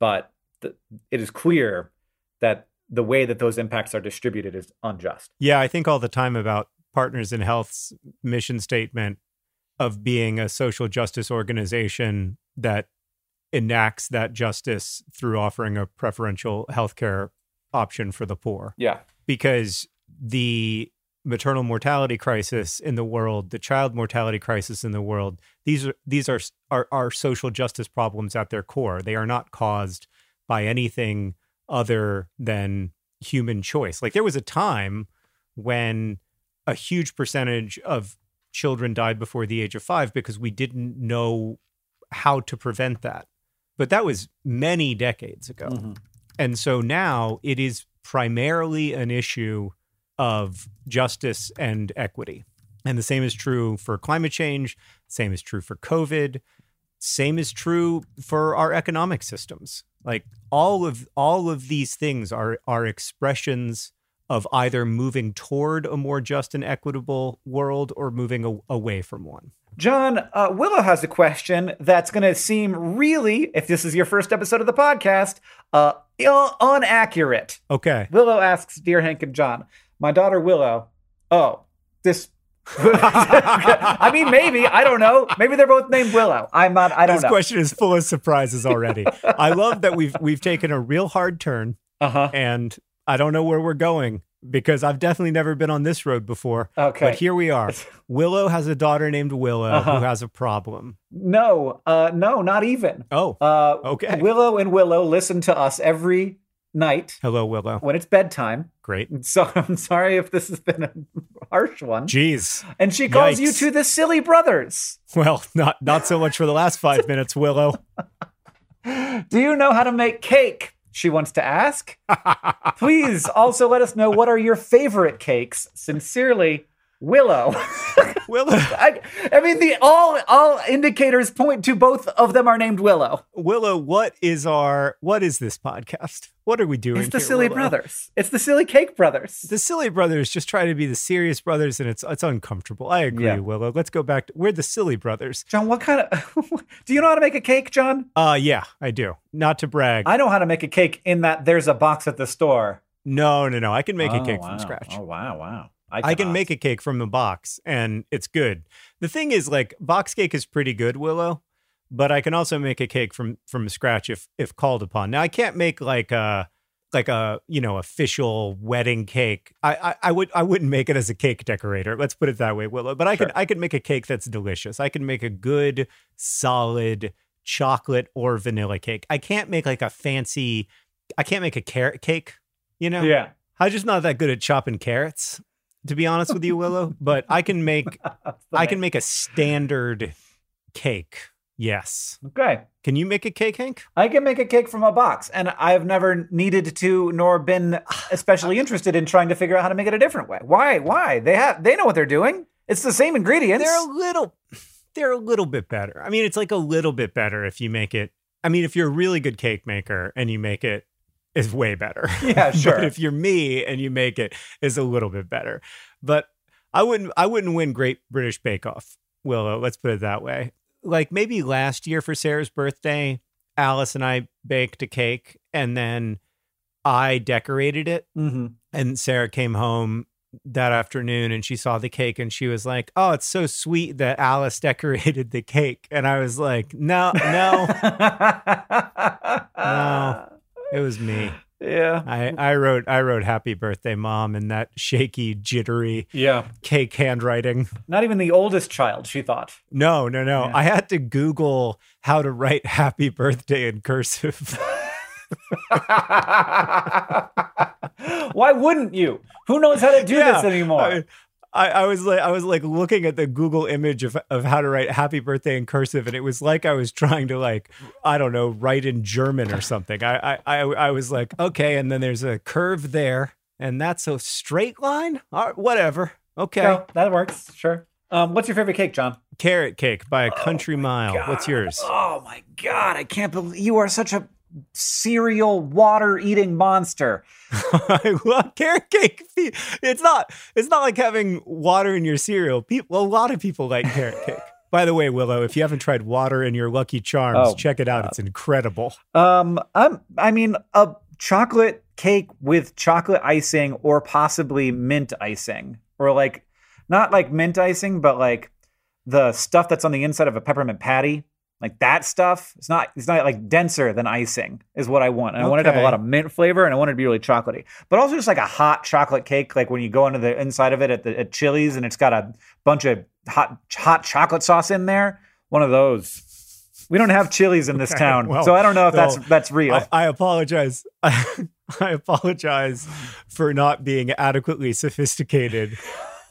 [SPEAKER 1] but the, it is clear that the way that those impacts are distributed is unjust
[SPEAKER 2] Yeah, I think all the time about Partners in Health's mission statement of being a social justice organization that enacts that justice through offering a preferential healthcare option for the poor.
[SPEAKER 1] yeah
[SPEAKER 2] because the maternal mortality crisis in the world, the child mortality crisis in the world, these are these are are, are social justice problems at their core. They are not caused by anything other than human choice. Like there was a time when a huge percentage of children died before the age of 5 because we didn't know how to prevent that. But that was many decades ago.
[SPEAKER 1] Mhm.
[SPEAKER 2] And so now it is primarily an issue of justice and equity. And the same is true for climate change, same is true for COVID, same is true for our economic systems. Like all of all of these things are are expressions of either moving toward a more just and equitable world or moving a- away from one.
[SPEAKER 1] John, uh, Willow has a question that's going to seem really, if this is your first episode of the podcast, uh, ill- inaccurate.
[SPEAKER 2] Okay.
[SPEAKER 1] Willow asks, Dear Hank and John, my daughter Willow, oh, this. I mean, maybe, I don't know. Maybe they're both named Willow. I'm not, I don't know.
[SPEAKER 2] This
[SPEAKER 1] know.
[SPEAKER 2] question is full of surprises already. I love that we've we've taken a real hard turn
[SPEAKER 1] Uh huh.
[SPEAKER 2] and I don't know where we're going because I've definitely never been on this road before.
[SPEAKER 1] Okay.
[SPEAKER 2] But here we are. Willow has a daughter named Willow
[SPEAKER 1] Uh-huh.
[SPEAKER 2] who has a problem.
[SPEAKER 1] No, uh, no, not even.
[SPEAKER 2] Oh,
[SPEAKER 1] Uh,
[SPEAKER 2] Okay.
[SPEAKER 1] Willow and Willow listen to us every night
[SPEAKER 2] hello, Willow.
[SPEAKER 1] when it's bedtime.
[SPEAKER 2] Great.
[SPEAKER 1] So I'm sorry if this has been a harsh one.
[SPEAKER 2] Jeez.
[SPEAKER 1] And she calls you
[SPEAKER 2] Yikes.
[SPEAKER 1] to the silly brothers.
[SPEAKER 2] Well, not not so much for the last five minutes, Willow.
[SPEAKER 1] Do you know how to make cake? She wants to ask. Please also let us know what are your favorite cakes. Sincerely, Willow.
[SPEAKER 2] Willow.
[SPEAKER 1] I, I mean, the all all indicators point to both of them are named Willow.
[SPEAKER 2] Willow, what is our what is this podcast? What are we doing?
[SPEAKER 1] It's the
[SPEAKER 2] here,
[SPEAKER 1] Silly
[SPEAKER 2] Willow?
[SPEAKER 1] Brothers. It's the Silly Cake Brothers.
[SPEAKER 2] The silly brothers just try to be the serious brothers, and it's it's uncomfortable. I agree,
[SPEAKER 1] Yeah.
[SPEAKER 2] Willow. Let's go back. To, we're the silly brothers.
[SPEAKER 1] John, what kind of? do you know how to make a cake, John?
[SPEAKER 2] Uh yeah, I do. Not to brag.
[SPEAKER 1] I know how to make a cake. In that there's a box at the store.
[SPEAKER 2] no, no, no. I can make a
[SPEAKER 1] Oh,
[SPEAKER 2] cake
[SPEAKER 1] wow.
[SPEAKER 2] from scratch.
[SPEAKER 1] Oh wow, wow. I,
[SPEAKER 2] I can make a cake from the box, and it's good. The thing is, like box cake is pretty good, Willow. But I can also make a cake from from scratch if if called upon. Now I can't make like a like a you know official wedding cake. I I, I would I wouldn't make it as a cake decorator. Let's put it that way, Willow. But I
[SPEAKER 1] Sure.
[SPEAKER 2] can I can make a cake that's delicious. I can make a good solid chocolate or vanilla cake. I can't make like a fancy. I can't make a carrot cake. You know.
[SPEAKER 1] Yeah.
[SPEAKER 2] I'm just not that good at chopping carrots, to be honest with you, Willow. But I can make I can make a standard cake. Yes.
[SPEAKER 1] Okay.
[SPEAKER 2] Can you make a cake, Hank?
[SPEAKER 1] I can make a cake from a box, and I've never needed to, nor been especially interested in trying to figure out how to make it a different way. Why? Why? They have. They know what they're doing. It's the same ingredients.
[SPEAKER 2] They're a little they're a little bit better. I mean, it's like a little bit better if you make it. I mean, if you're a really good cake maker and you make it is way better.
[SPEAKER 1] Yeah, sure.
[SPEAKER 2] but if you're me and you make it is a little bit better. But I wouldn't I wouldn't win Great British Bake Off, Willow. Let's put it that way. Like maybe last year for Sarah's birthday, Alice and I baked a cake and then I decorated it
[SPEAKER 1] hmm
[SPEAKER 2] and Sarah came home that afternoon and she saw the cake and she was like, "Oh, it's so sweet that Alice decorated the cake." And I was like, "No, no, No. It was me.
[SPEAKER 1] Yeah.
[SPEAKER 2] I I wrote I wrote happy birthday mom in that shaky, jittery
[SPEAKER 1] Yeah.
[SPEAKER 2] cake handwriting.
[SPEAKER 1] Not even the oldest child, she thought.
[SPEAKER 2] No, no, no.
[SPEAKER 1] Yeah.
[SPEAKER 2] I had to Google how to write happy birthday in cursive.
[SPEAKER 1] Why wouldn't you? Who knows how to do
[SPEAKER 2] Yeah.
[SPEAKER 1] this anymore?
[SPEAKER 2] I, I, I was like I was like looking at the Google image of, of how to write happy birthday in cursive and it was like I was trying to like I don't know write in German or something. I I I, I was like okay and then there's a curve there and that's a straight line. All right, whatever. Okay.
[SPEAKER 1] No, that works. Sure. Um, what's your favorite cake, John?
[SPEAKER 2] Carrot cake by a country mile. What's yours?
[SPEAKER 1] Oh my god, I can't believe you are such a cereal water eating monster.
[SPEAKER 2] I love carrot cake. It's not. It's not like having water in your cereal. People, a lot of people like carrot cake. By the way, Willow, if you haven't tried water in your Lucky Charms,
[SPEAKER 1] Oh,
[SPEAKER 2] check it out. It's incredible.
[SPEAKER 1] Um, I'm I mean a chocolate cake with chocolate icing or possibly mint icing or like not like mint icing but like the stuff that's on the inside of a peppermint patty. Like that stuff, it's not it's not like denser than icing is what I want. And I want it to have a lot of mint flavor and I want it to be really chocolatey. But also just like a hot chocolate cake, like when you go into the inside of it at the at Chili's and it's got a bunch of hot hot chocolate sauce in there. One of those. We don't have Chili's in this
[SPEAKER 2] Okay,
[SPEAKER 1] town,
[SPEAKER 2] well,
[SPEAKER 1] so I don't know if that's
[SPEAKER 2] well,
[SPEAKER 1] that's real.
[SPEAKER 2] I, I apologize. I apologize for not being adequately sophisticated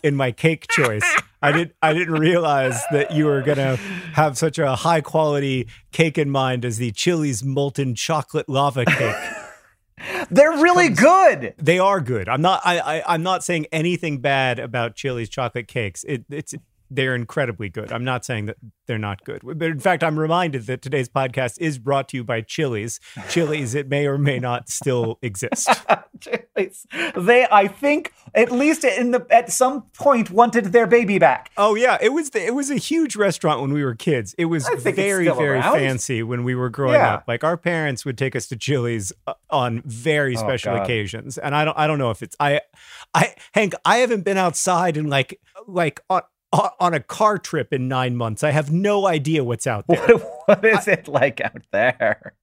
[SPEAKER 2] in my cake choice. I didn't I didn't realize that you were gonna have such a high quality cake in mind as the Chili's molten chocolate lava cake.
[SPEAKER 1] They're really good.
[SPEAKER 2] They are good. I'm not. I, I. I'm not saying anything bad about Chili's chocolate cakes. It, it's. They're incredibly good. I'm not saying that they're not good. But in fact, I'm reminded that today's podcast is brought to you by Chili's. Chili's. It may or may not still exist.
[SPEAKER 1] Chili's. They, I think, at least in the at some point, wanted their baby back.
[SPEAKER 2] Oh yeah, it was. The, it was a huge restaurant when we were kids. It was
[SPEAKER 1] I think it's
[SPEAKER 2] very very
[SPEAKER 1] around.
[SPEAKER 2] fancy when we were growing
[SPEAKER 1] Yeah.
[SPEAKER 2] up. Like our parents would take us to Chili's uh, on very
[SPEAKER 1] Oh,
[SPEAKER 2] special
[SPEAKER 1] God.
[SPEAKER 2] occasions, and I don't. I don't know if it's. I. I Hank. I haven't been outside in like like on a car trip in nine months. I have no idea what's out there.
[SPEAKER 1] What, what is it like out there?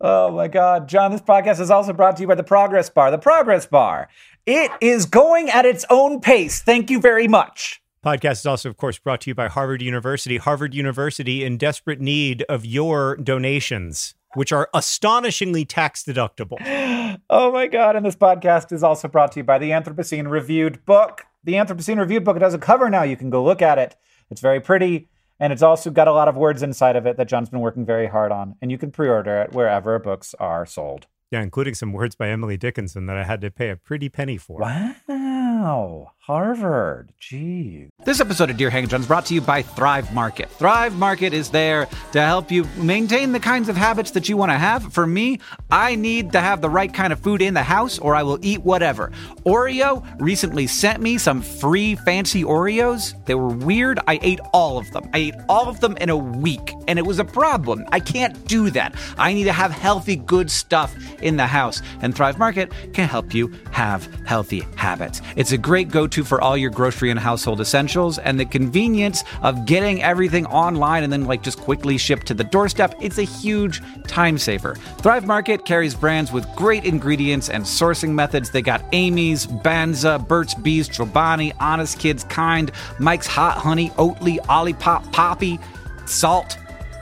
[SPEAKER 1] Oh my God. John, this podcast is also brought to you by the Progress Bar. The Progress Bar. It is going at its own pace. Thank you very much.
[SPEAKER 2] Podcast is also, of course, brought to you by Harvard University. Harvard University in desperate need of your donations, which are astonishingly tax deductible.
[SPEAKER 1] Oh my God. And this podcast is also brought to you by the Anthropocene Reviewed book. The Anthropocene Reviewed book, it has a cover now. You can go look at it. It's very pretty. And it's also got a lot of words inside of it that John's been working very hard on. And you can pre order it wherever books are sold.
[SPEAKER 2] Yeah, including some words by Emily Dickinson that I had to pay a pretty penny for.
[SPEAKER 1] Wow.
[SPEAKER 3] Wow. Harvard. Gee.
[SPEAKER 1] This episode of Dear Hank John is brought to you by Thrive Market. Thrive Market is there to help you maintain the kinds of habits that you want to have. For me, I need to have the right kind of food in the house or I will eat whatever. Oreo recently sent me some free fancy Oreos. They were weird. I ate all of them. I ate all of them in a week, and it was a problem. I can't do that. I need to have healthy, good stuff in the house, and Thrive Market can help you have healthy habits. It's a great go to for all your grocery and household essentials, and the convenience of getting everything online and then like just quickly shipped to the doorstep. It's a huge time saver. Thrive Market carries brands with great ingredients and sourcing methods. They got Amy's, Banza, Burt's Bees, Chobani, Honest Kids, Kind, Mike's Hot Honey, Oatly, Olipop, Poppi, Saalt.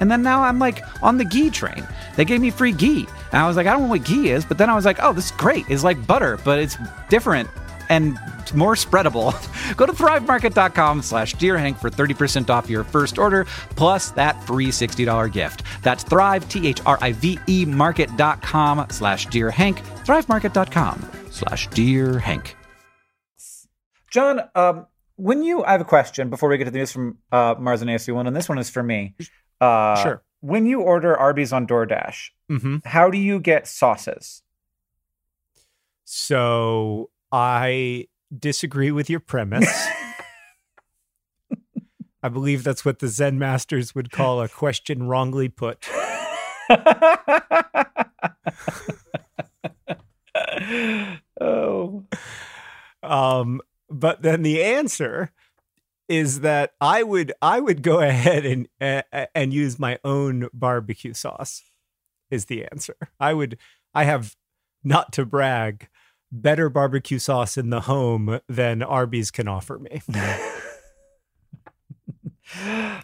[SPEAKER 1] And then now I'm like on the ghee train. They gave me free ghee. And I was like, I don't know what ghee is, but then I was like, oh, this is great. It's like butter, but it's different and more spreadable. Go to thrivemarket.com slash dearhank for 30% off your first order, plus that free $60 gift. That's thrive, T-H-R-I-V-E market.com slash dearhank, thrivemarket.com slash dearhank.
[SPEAKER 3] John, um, when you, I have a question before we get to the news from uh, Mars and AFC One, and this one is for me. Uh,
[SPEAKER 2] Sure.
[SPEAKER 3] When you order Arby's on DoorDash,
[SPEAKER 2] Mm-hmm.
[SPEAKER 3] how do you get sauces?
[SPEAKER 2] So I disagree with your premise. I believe that's what the Zen masters would call a question wrongly put.
[SPEAKER 3] oh,
[SPEAKER 2] Um, but then the answer is that I would I would go ahead and uh, and use my own barbecue sauce. Is the answer? I would. I have not to brag better barbecue sauce in the home than Arby's can offer me.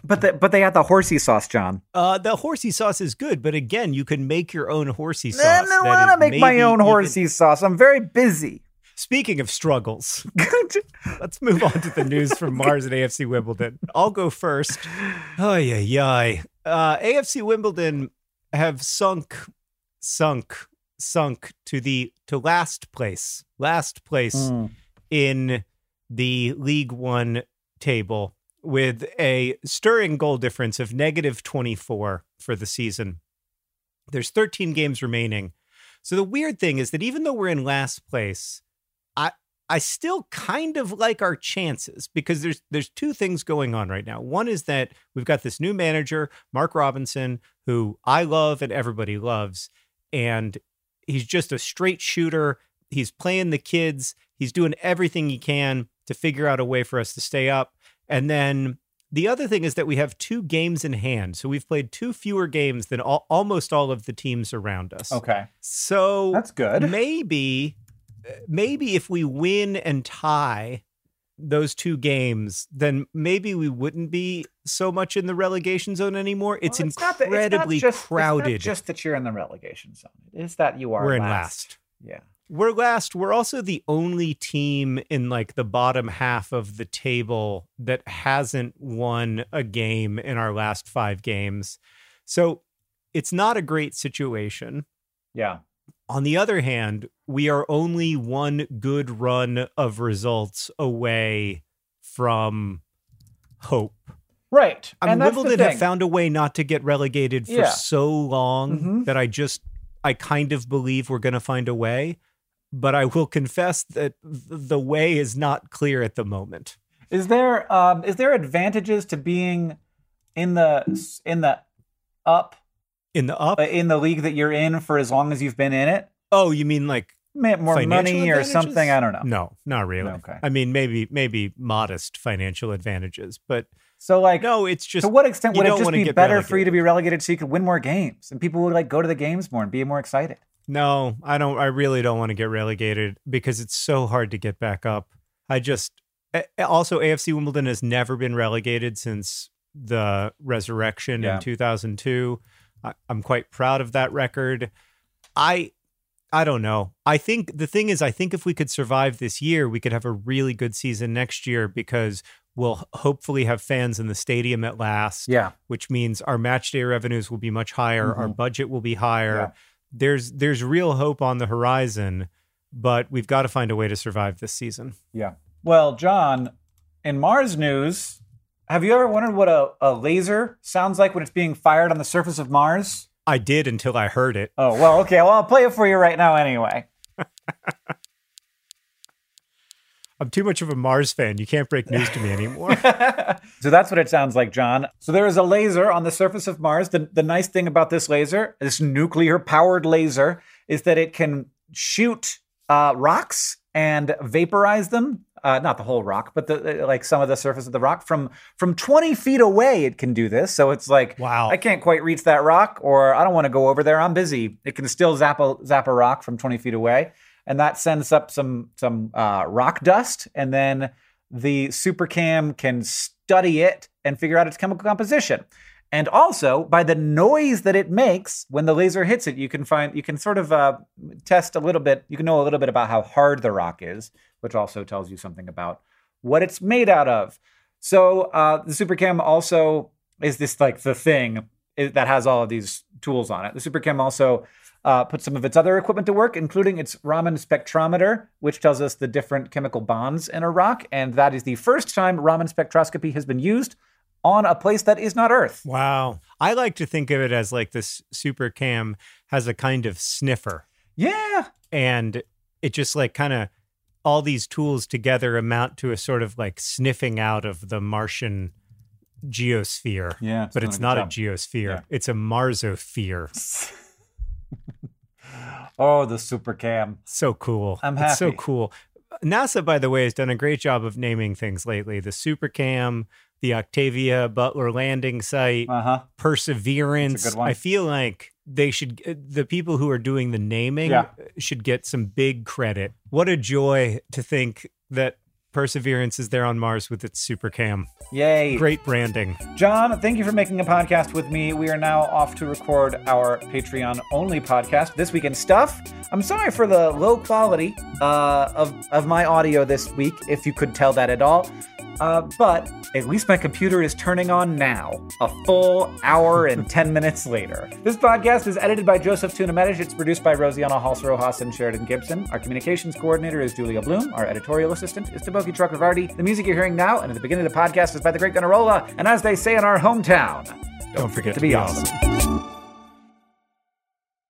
[SPEAKER 3] but the, but they had the horsey sauce, John.
[SPEAKER 2] Uh, the horsey sauce is good, but again, you can make your own horsey sauce.
[SPEAKER 3] I don't want to make my own horsey sauce. I'm very busy.
[SPEAKER 2] Speaking of struggles, let's move on to the news from Mars and AFC Wimbledon. I'll go first. Oh yeah, yeah. Uh, AFC Wimbledon have sunk, sunk, sunk to the to last place, last place
[SPEAKER 3] Mm.
[SPEAKER 2] in the League One table with a stirring goal difference of negative 24 for the season. There's 13 games remaining. So the weird thing is that even though we're in last place, I still kind of like our chances because there's there's two things going on right now. One is that we've got this new manager, Mark Robinson, who I love and everybody loves, and he's just a straight shooter. He's playing the kids. He's doing everything he can to figure out a way for us to stay up. And then the other thing is that we have two games in hand. So we've played two fewer games than all, almost all of the teams around us.
[SPEAKER 3] Okay,
[SPEAKER 2] So
[SPEAKER 3] that's good.
[SPEAKER 2] maybe maybe if we win and tie those two games, then maybe we wouldn't be so much in the relegation zone anymore. It's
[SPEAKER 3] Well, that-
[SPEAKER 2] incredibly
[SPEAKER 3] not just,
[SPEAKER 2] crowded.
[SPEAKER 3] It's not just that you're in the relegation zone. It is that you are.
[SPEAKER 2] We're in
[SPEAKER 3] last.
[SPEAKER 2] last.
[SPEAKER 3] Yeah.
[SPEAKER 2] We're last. We're also the only team in like the bottom half of the table that hasn't won a game in our last five games. So it's not a great situation.
[SPEAKER 3] Yeah.
[SPEAKER 2] On the other hand, we are only one good run of results away from hope.
[SPEAKER 3] Right.
[SPEAKER 2] I mean,
[SPEAKER 3] and that's the
[SPEAKER 2] Wimbledon have found a way not to get relegated for
[SPEAKER 3] Yeah.
[SPEAKER 2] so long
[SPEAKER 3] Mhm.
[SPEAKER 2] that I just, I kind of believe we're going to find a way. But I will confess that the way is not clear at the moment.
[SPEAKER 3] Is there um is there advantages to being in the in the up
[SPEAKER 2] In the up,
[SPEAKER 3] in the league that you're in for as long as you've been in it?
[SPEAKER 2] oh, you mean like
[SPEAKER 3] More money or something? I don't know.
[SPEAKER 2] No, not really.
[SPEAKER 3] Okay.
[SPEAKER 2] I mean, maybe maybe modest financial advantages, but
[SPEAKER 3] So like
[SPEAKER 2] no, it's just
[SPEAKER 3] to what extent would it just be better for you to be relegated so you could win more games and people would like go to the games more and be more excited?
[SPEAKER 2] No, I don't. I really don't want to get relegated because it's so hard to get back up. I just also AFC Wimbledon has never been relegated since the resurrection
[SPEAKER 1] Yeah.
[SPEAKER 2] in 2002. I, I'm quite proud of that record. I I don't know. I think the thing is, I think if we could survive this year, we could have a really good season next year because we'll hopefully have fans in the stadium at last.
[SPEAKER 1] Yeah.
[SPEAKER 2] which means our match day revenues will be much higher, our mm-hmm. budget will be higher.
[SPEAKER 1] Yeah.
[SPEAKER 2] There's there's real hope on the horizon, but we've got to find a way to survive this season.
[SPEAKER 1] Yeah. Well, John, in Mars news, have you ever wondered what a, a laser sounds like when it's being fired on the surface of Mars?
[SPEAKER 2] I did until I heard it.
[SPEAKER 1] Oh, well, okay. Well, I'll play it for you right now anyway.
[SPEAKER 2] I'm too much of a Mars fan. You can't break news to me anymore.
[SPEAKER 1] So that's what it sounds like, John. So there is a laser on the surface of Mars. The, the nice thing about this laser, this nuclear powered laser, is that it can shoot uh, rocks and vaporize them. Uh, not the whole rock, but the like some of the surface of the rock from from 20 feet away. It can do this. So it's like,
[SPEAKER 2] Wow.
[SPEAKER 1] I can't quite reach that rock, or I don't want to go over there. I'm busy. It can still zap a zap a rock from 20 feet away, and that sends up some some uh, rock dust, and then the supercam can study it and figure out its chemical composition. And also, by the noise that it makes when the laser hits it, you can find you can sort of uh, test a little bit. You can know a little bit about how hard the rock is, which also tells you something about what it's made out of. So uh, the Supercam also is this like the thing that has all of these tools on it. The Supercam also uh, puts some of its other equipment to work, including its Raman spectrometer, which tells us the different chemical bonds in a rock. And that is the first time Raman spectroscopy has been used on a place that is not Earth.
[SPEAKER 2] wow. I like to think of it as like this super cam has a kind of sniffer
[SPEAKER 1] Yeah.
[SPEAKER 2] and it just like kind of all these tools together amount to a sort of like sniffing out of the Martian geosphere.
[SPEAKER 1] Yeah.
[SPEAKER 2] But it's not a geosphere.
[SPEAKER 1] Yeah.
[SPEAKER 2] It's a marsosphere.
[SPEAKER 1] oh, the Supercam.
[SPEAKER 2] So cool.
[SPEAKER 1] I'm
[SPEAKER 2] It's so cool. NASA, by the way, has done a great job of naming things lately. The Supercam, the Octavia Butler landing site,
[SPEAKER 1] Uh huh.
[SPEAKER 2] Perseverance.
[SPEAKER 1] That's a good one.
[SPEAKER 2] I feel like they should, uh, the people who are doing the naming
[SPEAKER 1] Yeah.
[SPEAKER 2] should get some big credit. What a joy to think that Perseverance is there on Mars with its Supercam.
[SPEAKER 1] Yay.
[SPEAKER 2] Great branding.
[SPEAKER 1] John, thank you for making a podcast with me. We are now off to record our Patreon only podcast, This Week in Stuff. I'm sorry for the low quality uh, of, of my audio this week, if you could tell that at all. Uh, but at least my computer is turning on now, a full hour and 10 minutes later. This podcast is edited by Joseph Tuna-Medina. It's produced by Rosianna Halse Rojas and Sheridan Gibson. Our communications coordinator is Julia Bloom. Our editorial assistant is Deboki Chakravarti. The music you're hearing now and at the beginning of the podcast is by the great Gunnarolla. And as they say in our hometown,
[SPEAKER 2] Don't forget
[SPEAKER 1] to be awesome.